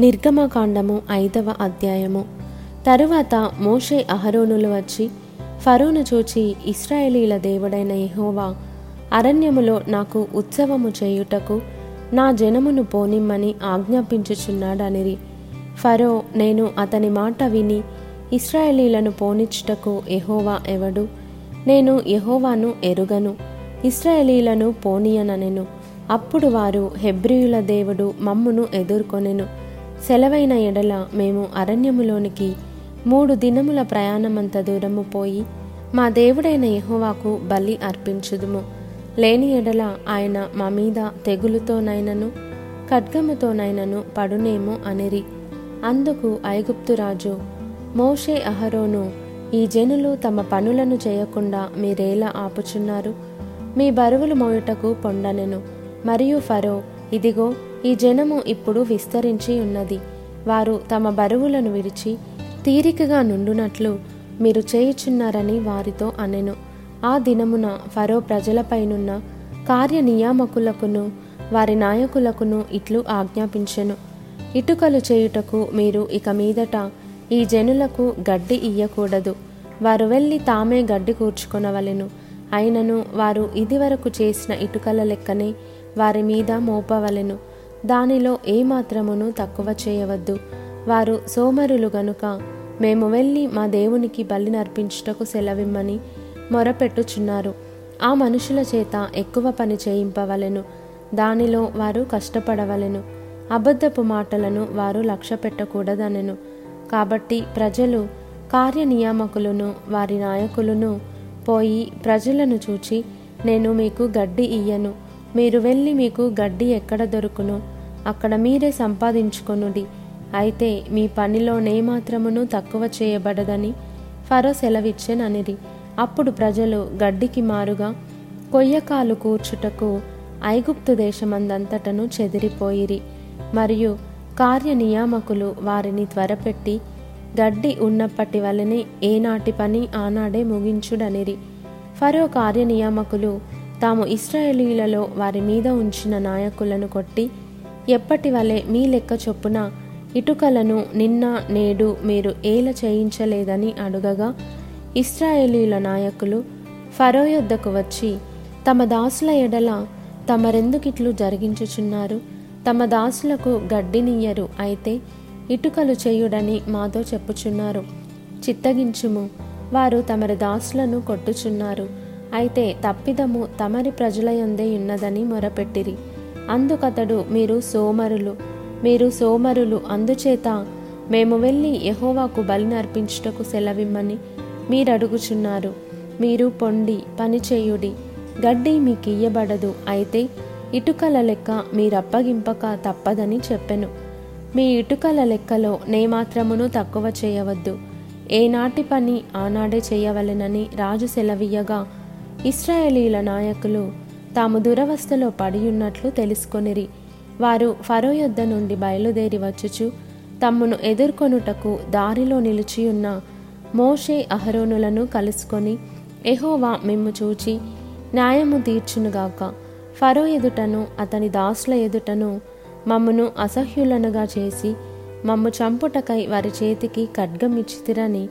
నిర్గమకాండము ఐదవ అధ్యాయము. తరువాత మోషే అహరోనులు వచ్చి ఫరోను చూచి ఇస్రాయేలీల దేవుడైన ఎహోవా అరణ్యములో నాకు ఉత్సవము చేయుటకు నా జనమును పోనిమ్మని ఆజ్ఞాపించుచున్నాడనిరి. ఫరో నేను అతని మాట విని ఇస్రాయేలీలను పోనిచ్చుటకు ఎహోవా ఎవడు? నేను ఎహోవాను ఎరుగను ఇస్రాయేలీలను పోనీయననెను. అప్పుడు వారు హెబ్రియుల దేవుడు మమ్మును ఎదుర్కొనెను. సెలవైన ఎడల మేము అరణ్యములోనికి మూడు దినముల ప్రయాణమంత దూరము పోయి మా దేవుడైన యహోవాకు బలి అర్పించుదుము. లేని ఎడల ఆయన మా మీద తెగులుతోనైనను ఖడ్గముతోనైనను పడునేమో అనిరి. అందుకు ఐగుప్తు రాజు మోషే అహరోను ఈ జనులు తమ పనులను చేయకుండా మీరేలా ఆపుచున్నారు? మీ బరువులు మోయుటకు పొండనెను. మరియు ఫరో ఇదిగో ఈ జనము ఇప్పుడు విస్తరించి ఉన్నది. వారు తమ బరువులను విడిచి తీరికగా నుండునట్లు మీరు చేయుచున్నారని వారితో అనెను. ఆ దినమున ఫరో ప్రజలపైనున్న కార్యనియామకులకును వారి నాయకులకును ఇట్లు ఆజ్ఞాపించెను. ఇటుకలు చేయుటకు మీరు ఇక మీదట ఈ జనులకు గడ్డి ఇయ్యకూడదు. వారు వెళ్ళి తామే గడ్డి కూర్చుకొనవలెను. అయినను వారు ఇదివరకు చేసిన ఇటుకల లెక్కనే వారి మీద మోపవలెను. దానిలో ఏమాత్రమును తక్కువ చేయవద్దు. వారు సోమరులు గనుక మేము వెళ్ళి మా దేవునికి బలి నర్పించుటకు సెలవిమ్మని మొరపెట్టుచున్నారు. ఆ మనుషుల చేత ఎక్కువ పని చేయింపవలెను. దానిలో వారు కష్టపడవలెను. అబద్ధపు మాటలను వారు లక్ష్య పెట్టకూడదనెను కాబట్టి ప్రజలు కార్యనియామకులను వారి నాయకులను పోయి ప్రజలను చూచి నేను మీకు గడ్డి ఇయ్యను. మీరు వెళ్ళి మీకు గడ్డి ఎక్కడ దొరుకును అక్కడ మీరే సంపాదించుకొనుడి. అయితే మీ పనిలోనేమాత్రమును తక్కువ చేయబడదని ఫరో సెలవిచ్చెననిరి అప్పుడు ప్రజలు గడ్డికి మారుగా కొయ్యకాలు కూర్చుటకు ఐగుప్తు దేశమందంతటను చెదిరిపోయిరి. మరియు కార్యనియామకులు వారిని త్వరపెట్టి గడ్డి ఉన్నప్పటి వలనే ఏనాటి పని ఆనాడే ముగించుడనిరి. ఫరో కార్యనియామకులు తాము ఇస్రాయేలీలలో వారి మీద ఉంచిన నాయకులను కొట్టి ఎప్పటి వలె మీ లెక్క చొప్పున ఇటుకలను నిన్న నేడు మీరు ఏల చేయించలేదని అడుగగా ఇస్రాయేలీల నాయకులు ఫరో యొద్దకు వచ్చి తమ దాసుల ఎడల తమరెందుకిట్లు జరిగించుచున్నారు? తమ దాసులకు గడ్డినియ్యరు అయితే ఇటుకలు చేయుడని మాతో చెప్పుచున్నారు. చిత్తగించుము వారు తమరి దాసులను కొట్టుచున్నారు. అయితే తప్పిదము తమరి ప్రజలయందే ఉన్నదని మొరపెట్టిరి. అందుకతడు మీరు సోమరులు మీరు సోమరులు అందుచేత మేము వెళ్ళి యహోవాకు బలి నర్పించుటకు సెలవిమ్మని మీరడుగుచున్నారు. మీరు పొండి పనిచేయుడి గడ్డి మీకియ్యబడదు అయితే ఇటుకల లెక్క మీరప్పగింపక తప్పదని చెప్పెను. మీ ఇటుకల లెక్కలో నేమాత్రమును తక్కువ చేయవద్దు. ఏనాటి పని ఆనాడే చేయవలెనని రాజు సెలవీయగా ఇస్రాయేలీల నాయకులు తాము దురవస్థలో పడియున్నట్లు తెలుసుకొనిరి. వారు ఫరో యొద్ద నుండి బయలుదేరి వచ్చుచు తమ్మును ఎదుర్కొనుటకు దారిలో నిలిచియున్న మోషే అహరోనులను కలుసుకొని ఎహోవా మిమ్ము చూచి న్యాయము తీర్చునుగాక ఫరో ఎదుటను అతని దాసుల ఎదుటను మమ్మను అసహ్యులనుగా చేసి మమ్ము చంపుటకై వారి చేతికి ఖడ్గమిచ్చితిరని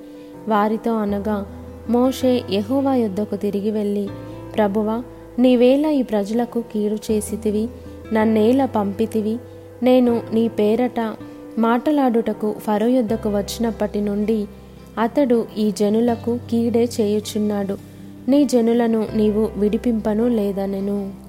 వారితో అనగా మోషే యహోవా యొద్దకు తిరిగి వెళ్ళి ప్రభువా నీవేళ ఈ ప్రజలకు కీడు చేసితివి నన్నేల పంపితివి. నేను నీ పేరట మాటలాడుటకు ఫరో యొద్దకు వచ్చినప్పటి నుండి అతడు ఈ జనులకు కీడే చేయుచున్నాడు. నీ జనులను నీవు విడిపింపను లేదనెను.